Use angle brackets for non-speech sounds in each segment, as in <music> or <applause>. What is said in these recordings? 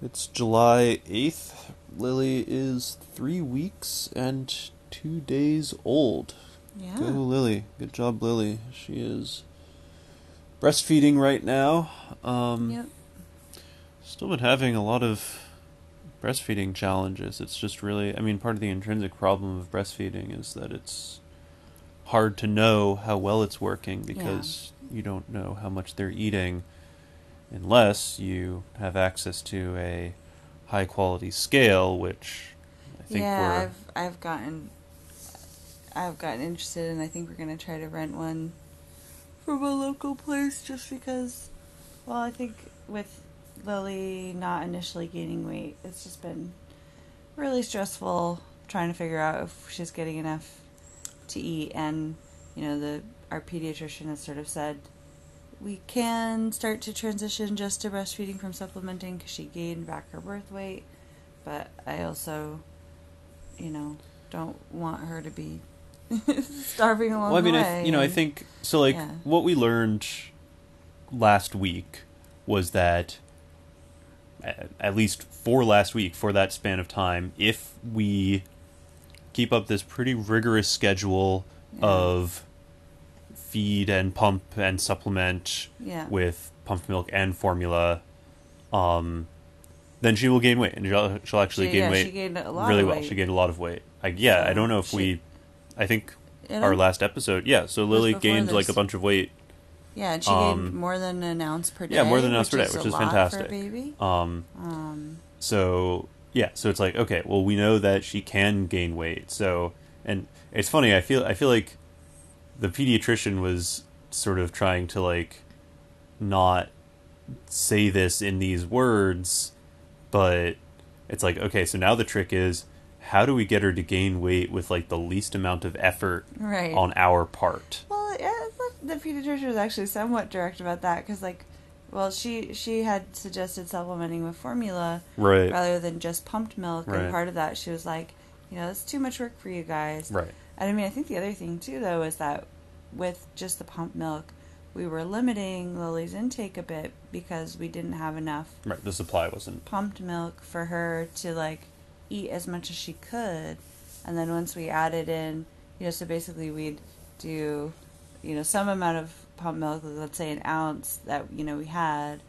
It's July 8th. Lily is three weeks and two days old. Yeah. Go, Lily. Good job, Lily. She is breastfeeding right now. Um, Yep. Still been having a lot of breastfeeding challenges. It's just really, I mean, part of the intrinsic problem of breastfeeding is that it's hard to know how well it's working because you don't know how much they're eating unless you have access to a high quality scale, which I think yeah, we're. I've I've gotten I've gotten interested and I think we're gonna try to rent one from a local place just because well, I think with Lily not initially gaining weight, it's just been really stressful trying to figure out if she's getting enough to eat and you know the our pediatrician has sort of said we can start to transition just to breastfeeding from supplementing because she gained back her birth weight but i also you know don't want her to be <laughs> starving along Well, I mean, the I, way th- you know, I think so. Like yeah. what we learned last week was that at least for last week, for that span of time, if we keep up this pretty rigorous schedule Yeah. of feed and pump and supplement yeah with pumped milk and formula, um, then she will gain weight, and she'll, she'll actually She- gain yeah, weight she gained a lot really of well. weight. She gained a lot of weight. I, yeah, I don't know if she- we. I think our last episode. Yeah, so Lily gained like a bunch of weight. yeah and she um, gained more than an ounce per day yeah, more than an ounce per day, which is fantastic. for a baby Um, um so yeah, so it's like okay, well we know that she can gain weight. So and it's funny. I feel I feel like the pediatrician was sort of trying to like not say this in these words, but it's like okay, so now the trick is how do we get her to gain weight with like the least amount of effort right on our part? Well, yeah, the, the pediatrician was actually somewhat direct about that because, like, well, she she had suggested supplementing with formula Right. rather than just pumped milk, Right. and part of that she was like, you know, it's too much work for you guys. Right. And I mean, I think the other thing too, though, is that with just the pump milk, we were limiting Lily's intake a bit because we didn't have enough Right. The supply wasn't pumped milk for her to like eat as much as she could and then once we added in you know so basically we'd do you know some amount of pumped milk let's say an ounce that you know we had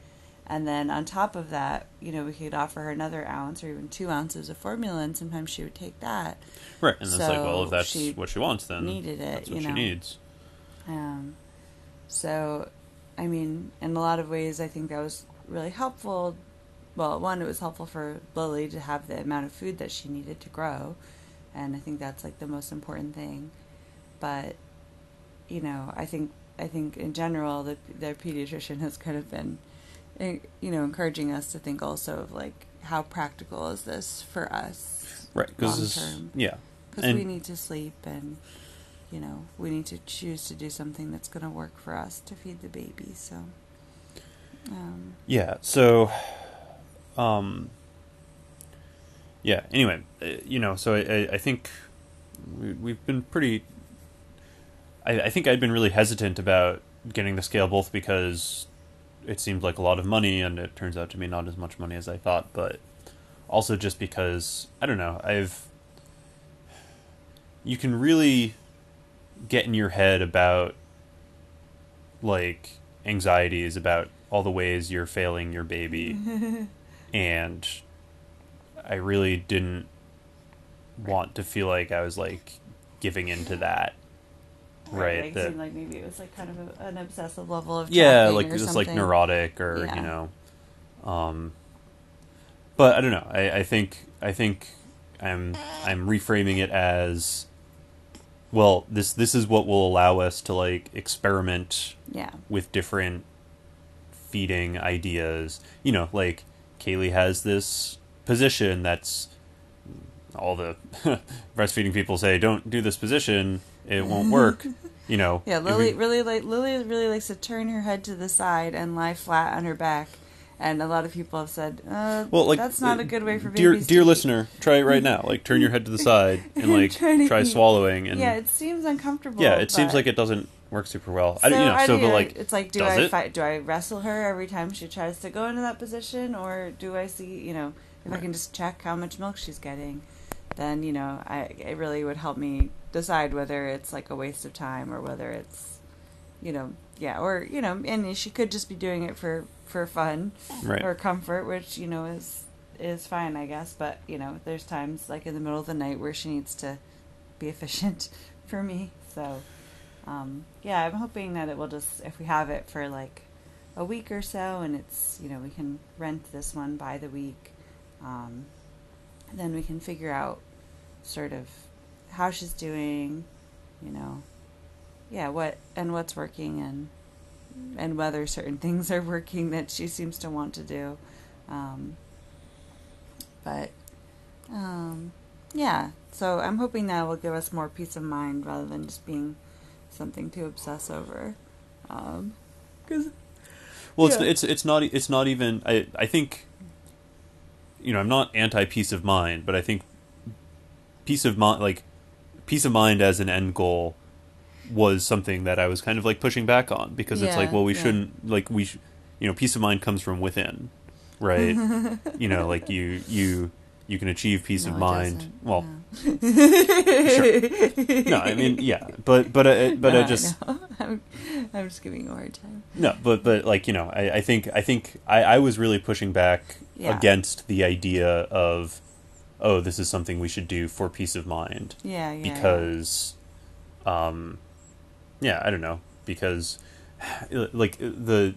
and then on top of that you know we could offer her another ounce or even two ounces of formula and sometimes she would take that right. And it's like, well, if that's she what she wants, then needed it, that's what you she needs. um, so, I mean, in a lot of ways, I think that was really helpful. Well, one, it was helpful for Lily to have the amount of food that she needed to grow, and I think that's like the most important thing. But, you know, I think I think in general, the the pediatrician has kind of been, you know, encouraging us to think also of like how practical is this for us, Right. Because yeah. because we need to sleep and you know we need to choose to do something that's going to work for us to feed the baby so um, Yeah. So, um, yeah. Anyway, uh, you know, so I, I, think we, we've been pretty. I, I think I'd been really hesitant about getting the scale, both because it seemed like a lot of money, and it turns out to be not as much money as I thought, but also just because I don't know. I've you can really get in your head about like anxieties about all the ways you're failing your baby <laughs> and i really didn't want to feel like i was like giving into that right like, that seemed like maybe it was like kind of a, an obsessive level of yeah like something. like neurotic or Yeah. you know um but i don't know i i think i think i'm i'm reframing it as well this this is what will allow us to like experiment yeah with different feeding ideas. You know, like Kaylee has this position that's all the <laughs> breastfeeding people say, don't do this position, it won't work. <laughs> You know, yeah lily we- really like lily really likes to turn her head to the side and lie flat on her back and a lot of people have said uh, well, like that's not uh, a good way for dear babies dear eat. listener, try it right now. Like turn your head to the side <laughs> and like try swallowing and yeah it seems uncomfortable yeah, it seems like it doesn't work super well. I So don't, you know, so do but like, it's like do I fight, do I wrestle her every time she tries to go into that position, or do I see you know if I can just check how much milk she's getting, then you know I it really would help me decide whether it's like a waste of time or whether it's you know yeah or you know and she could just be doing it for for fun right? or comfort, which you know is is fine, I guess. But you know, there's times like in the middle of the night where she needs to be efficient <laughs> for me. So, um, yeah, I'm hoping that it will just if we have it for like a week or so, and it's you know we can rent this one by the week, um, then we can figure out sort of how she's doing, you know, yeah, what and what's working and and whether certain <laughs> things are working that she seems to want to do. Um, but um, yeah, so I'm hoping that will give us more peace of mind rather than just being something to obsess over. Um 'cause Well, it's it's it's not it's not even. I I think. You know, I'm not anti peace of mind, but I think peace of mind, like peace of mind as an end goal, was something that I was kind of like pushing back on because it's like, well, we yeah. shouldn't like we, sh- you know, peace of mind comes from within, right? <laughs> you know, like you you you can achieve peace No, of mind. Well, no. no, I mean, <laughs> yeah, but but uh, but No, I just. <laughs> I'm, I'm just giving you a hard time. No, but but like you know, I, I think I think I, I was really pushing back Yeah. against the idea of, oh, this is something we should do for peace of mind Yeah, yeah. because, um, yeah, I don't know because, <sighs> like the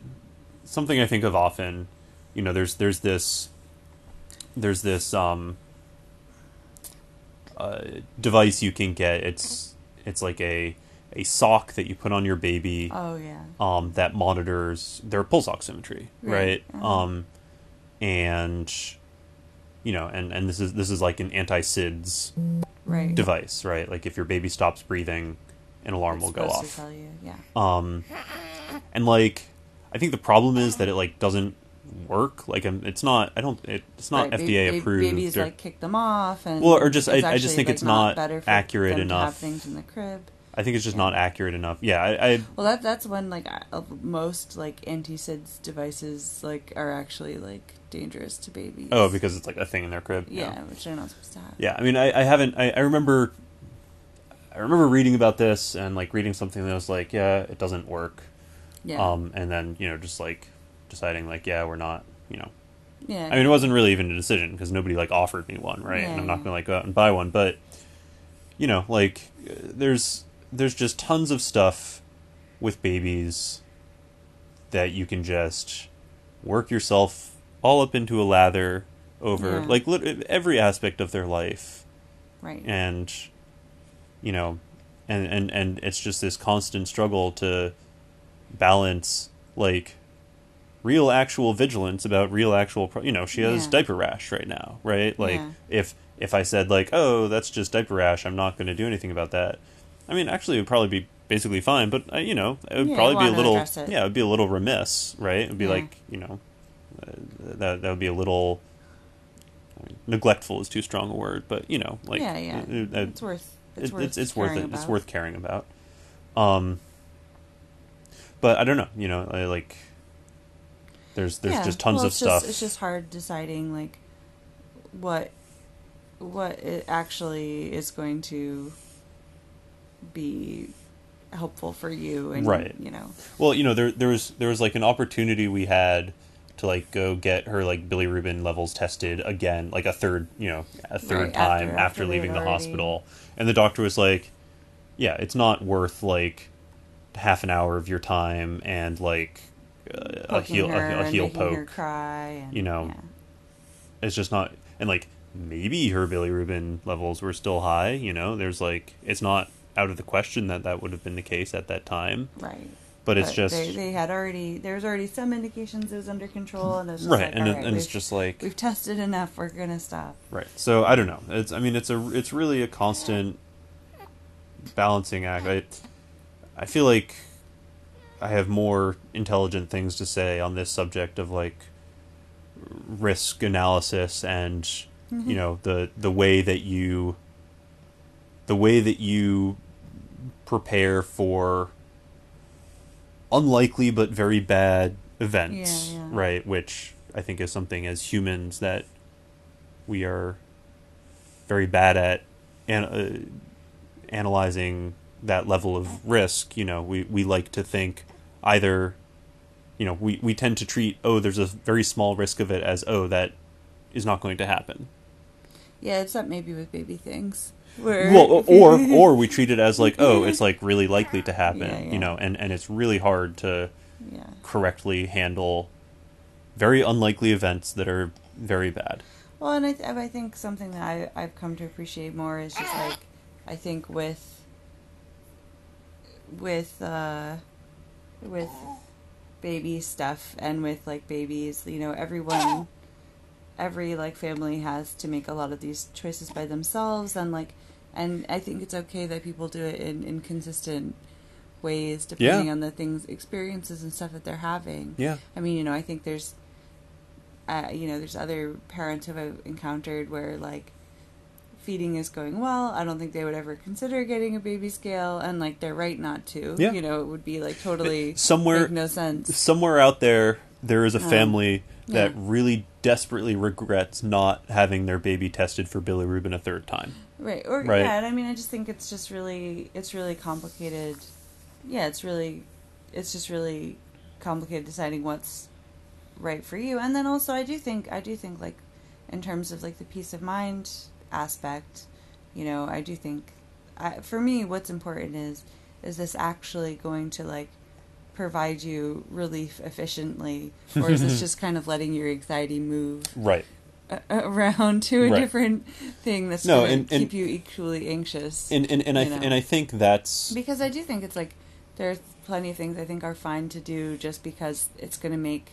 something I think of often, you know, there's there's this, there's this um, uh, device you can get. It's it's like a a sock that you put on your baby. Oh yeah. um, that monitors their pulse oximetry, right? Right, uh-huh. Um, and you know, and and this is this is like an anti SIDS Right. device, right? Like if your baby stops breathing, an alarm It's will go off. To tell you, yeah. Um, and like, I think the problem is that it like doesn't work. Like, um, it's not. I don't. It, it's not Right, FDA ba- approved. Babies or- like kick them off, and Well, or just- I- I just think like, it's not better for accurate them to have enough. things in the crib. I think it's just yeah. not accurate enough. Yeah, I, I Well, that that's when like most like anti-SIDS devices like are actually like dangerous to babies. oh because it's like a thing in their crib. yeah, which they're not supposed to have. Yeah, I mean, I, I haven't. I, I remember. I remember reading about this and like reading something that was like, yeah, it doesn't work. yeah, Um, and then you know just like deciding like, yeah, we're not. You know, yeah. I mean, it wasn't really even a decision because nobody like offered me one, right? Yeah, and I'm not yeah. gonna like go out and buy one, but you know, like there's there's just tons of stuff with babies that you can just work yourself all up into a lather over Yeah. like lit- every aspect of their life right. and you know and and and it's just this constant struggle to balance like real actual vigilance about real actual pro- you know she has Yeah. diaper rash right now right like Yeah. if if i said like oh that's just diaper rash i'm not going to do anything about that i mean actually it would probably be basically fine but uh, you know it would Yeah, probably be a little it. yeah it would be a little remiss right it would be Yeah. like you know uh, that that would be a little I mean, neglectful is too strong a word but you know like yeah, yeah. uh, uh, it's worth. It's it- worth. it's, it's worth it. It's about. worth caring about. Um, but I don't know. You know, I, like there's there's Yeah, just tons well, of it's stuff. Just, it's just hard deciding like what what it actually is going to be helpful for you and Right. you know Well, you know, there there was there was like an opportunity we had to like go get her like bilirubin levels tested again, like a third, you know, a third Right, time after- after, after leaving the already- hospital, and the doctor was like, "Yeah, it's not worth like half an hour of your time and like uh, a heel a, a heel poke. cry and, you know, yeah. It's just not, and like maybe her bilirubin levels were still high. You know, there's like it's not out of the question that that would have been the case at that time, right but it's just they, they had already there was already some indications it was under control and it was just right, like, and, it, right, and it's just like we've tested enough we're gonna stop Right. So I don't know. It's I mean it's a it's really a constant balancing act. I I feel like I have more intelligent things to say on this subject of like risk analysis and you mm-hmm. know the the way that you the way that you prepare for unlikely but very bad events, Yeah, yeah. right? Which I think is something as humans that we are very bad at an, uh, analyzing that level of risk. You know, we, we like to think either, you know, we, we tend to treat, oh, there's a very small risk of it as, oh, that is not going to happen. Yeah, it's up maybe with baby things. Well, or <laughs> or we treat it as like, oh, it's like really likely to happen, Yeah, yeah. you know, and, and it's really hard to yeah. correctly handle very unlikely events that are very bad. Well, and I, th- I think something that I, I've come to appreciate more is just like, I think with, with, uh, with baby stuff and with like babies, you know, everyone, every like family has to make a lot of these choices by themselves and like, and I think it's okay that people do it in inconsistent ways depending Yeah. on the things, experiences and stuff that they're having. Yeah. I mean, you know, I think there's, uh, you know, there's other parents who I've encountered where like feeding is going well. I don't think they would ever consider getting a baby scale, and like they're right not to. Yeah. You know, it would be like totally Somewhere make no sense. somewhere out there there is a Um, family that yeah. really desperately regrets not having their baby tested for bilirubin a third time. Right. Or Right. yeah, I mean, I just think it's just really, it's really complicated. Yeah, it's really, it's just really complicated deciding what's right for you. And then also, I do think, I do think like, in terms of like the peace of mind aspect, you know, I do think, I, for me, what's important is, is this actually going to like provide you relief efficiently, or is this <laughs> just kind of letting your anxiety move Right. around to a Right. different thing that's No, going to keep you equally anxious. And and, and I and I think that's because I do think it's like there's plenty of things I think are fine to do just because it's going to make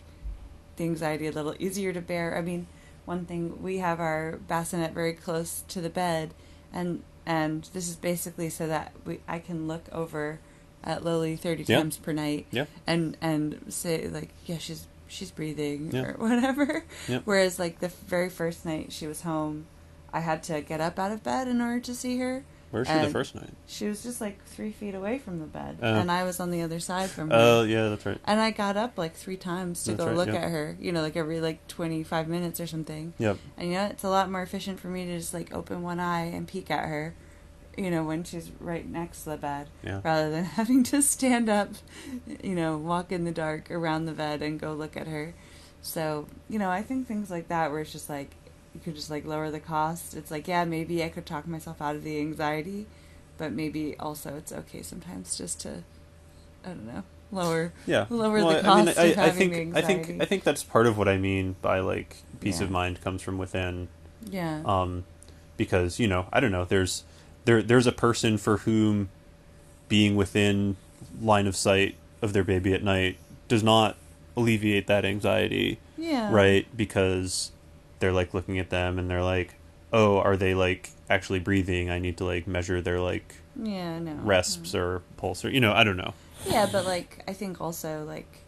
the anxiety a little easier to bear. I mean, one thing we have our bassinet very close to the bed, and and this is basically so that we I can look over at Lily thirty Yeah. times per night yeah. and and say like yeah she's she's breathing Yeah. or <laughs> whatever Yeah. whereas like the very first night she was home i had to get up out of bed in order to see her Where's she the first night? she was just like three feet away from the bed Oh. and i was on the other side from her Oh yeah, that's right. and i got up like three times to That's go right, look yeah. at her you know like every like 25 minutes or something Yep. and you know it's a lot more efficient for me to just like open one eye and peek at her you know when she's right next to the bed Yeah. rather than <laughs> having to stand up, you know, walk in the dark around the bed and go look at her. So, you know, I think things like that where it's just like you could just like lower the cost. It's like, yeah, maybe I could talk myself out of the anxiety, but maybe also it's okay sometimes just to I don't know, lower Yeah. lower Well, the I- I mean, cost I, of I having think the I think. I think that's part of what I mean by like peace of mind comes from within. yeah. um, because you know I don't know. There's there there's a person for whom being within line of sight of their baby at night does not alleviate that anxiety, yeah. right? Because they're like looking at them and they're like, oh, are they like actually breathing? I need to like measure their like Yeah, no. resps mm. or pulse or you know I don't know. Yeah, but like I think also like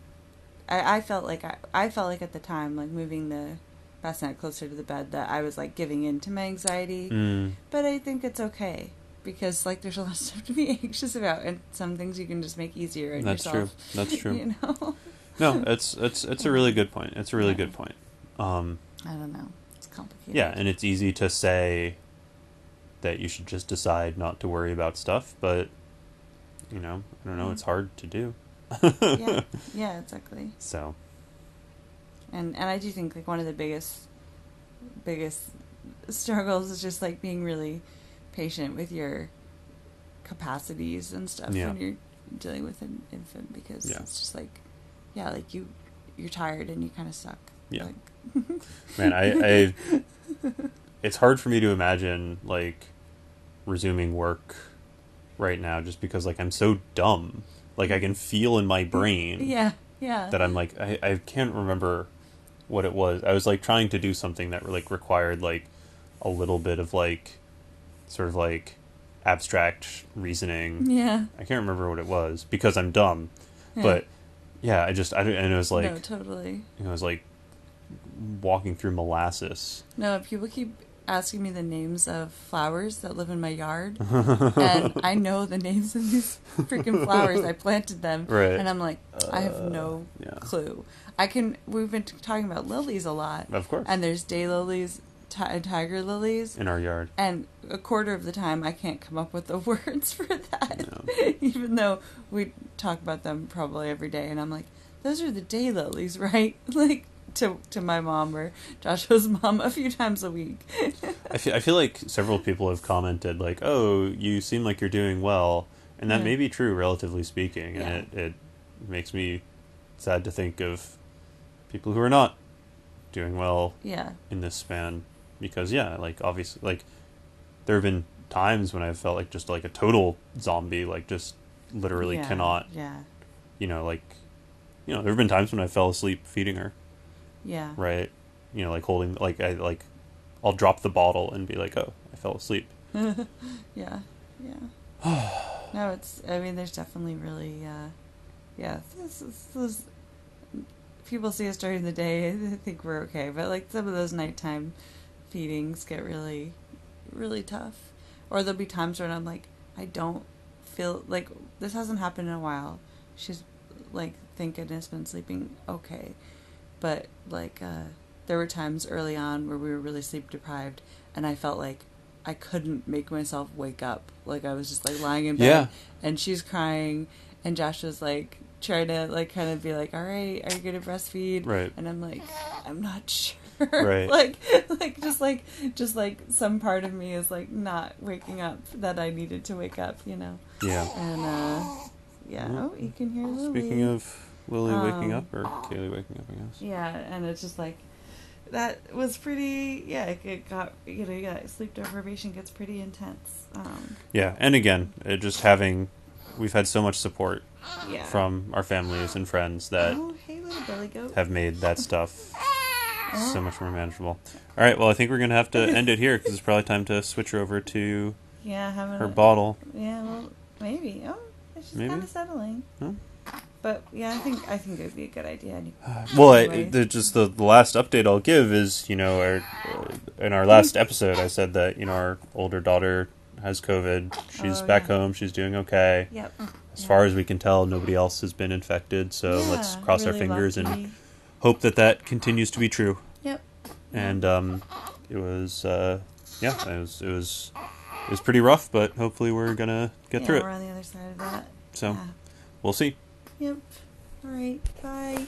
I, I felt like I, I felt like at the time like moving the bassinet closer to the bed that I was like giving in to my anxiety. Mm, But I think it's okay because like there's a lot of <laughs> stuff to be anxious about and some things you can just make easier on that's yourself. true. That's <laughs> true. You know. No, it's it's it's a really good point. It's a really Yeah. good point. Um, I don't know. It's complicated. Yeah, and it's easy to say that you should just decide not to worry about stuff, but you know, I don't know, Mm. it's hard to do. <laughs> yeah, yeah, exactly. So, And and I do think like one of the biggest biggest struggles is just like being really patient with your capacities and stuff Yeah. when you're dealing with an infant because Yeah. it's just like yeah, like you you're tired and you kind of suck. Yeah. Like, <laughs> man, I, I it's hard for me to imagine like resuming work right now just because like I'm so dumb. Like I can feel in my brain yeah, yeah. that I'm like I, I can't remember what it was. I was like trying to do something that like required like a little bit of like sort of like abstract reasoning. yeah. I can't remember what it was because I'm dumb. yeah. But yeah, I just I don't- and it was like no, totally. it was like walking through molasses. No, people keep asking me the names of flowers that live in my yard, <laughs> and I know the names of these <laughs> freaking flowers. I planted them, Right. and I'm like, I have no Uh, yeah. clue. I can. We've been talking about lilies a lot, Of course. and there's daylilies, ti- and tiger lilies, in our yard. and a quarter of the time I can't come up with the <laughs> words for that, No. even though we talk about them probably every day. And I'm like, those are the day lilies, right? Like to to my mom or Joshua's <laughs> mom a few times a week. I feel, I feel like several people have commented like, "Oh, you seem like you're doing well," and that may be true, relatively speaking. Yeah. And it, it makes me sad to think of people who are not doing well yeah, in this span, because yeah, like obviously, like there have been times when I've felt like just like a total zombie, like just literally yeah, cannot, Yeah, you know, like you know, there have been times when I fell asleep feeding her, yeah, right? You know, like holding, like I like, I'll drop the bottle and be like, "Oh, I fell asleep." <laughs> yeah, yeah. <sighs> no, it's. I mean, there's definitely really, uh, yeah. This, is this, people see us during the day, they think we're okay, but like some of those nighttime feedings get really, really tough. Or there'll be times when I'm like, I don't feel like this hasn't happened in a while. She's like, thank goodness, been sleeping okay, but like, uh, there were times early on where we were really sleep deprived, and I felt like I couldn't make myself wake up. Like I was just like lying in bed, Yeah. and she's crying, and Josh was like trying to like kind of be like, "All right, are you gonna breastfeed?" Right. And I'm like, I'm not <laughs> sure. Right. <laughs> like, like just like just like some part of me is like not waking up that I needed to wake up, you know. Yeah. And uh, yeah, oh, you can hear Lily. Speaking of Lily waking Um, up or Kaylee waking up, I guess. Yeah, and it's just like that was pretty. Yeah, it, it got you know, yeah, sleep deprivation gets pretty intense. Um, Yeah, and again, just having, we've had so much support yeah. from our families and friends that oh, hey, little billy goat. have made that stuff <laughs> so much more manageable. All right, well, I think we're gonna have to end it here because it's probably time to switch her over to yeah, her a, bottle. Yeah, well, maybe. Oh, it's just kind of settling. Huh? But yeah, I think I think it would be a good idea. Any- Well, I, Anyway. the, just the, the last update I'll give is, you know, our, uh, in our last episode, I said that you know our older daughter has COVID. She's Oh, back yeah. home. She's doing okay. Yep. As Yeah. far as we can tell, nobody else has been infected. So Yeah, let's cross our really fingers and hope that that continues to be true. Yep. And um, it was, uh, yeah, it was, it was, it was pretty rough, but hopefully we're gonna get yeah, through we're it. on the other side of that. So we'll see. Yep. All right. Bye.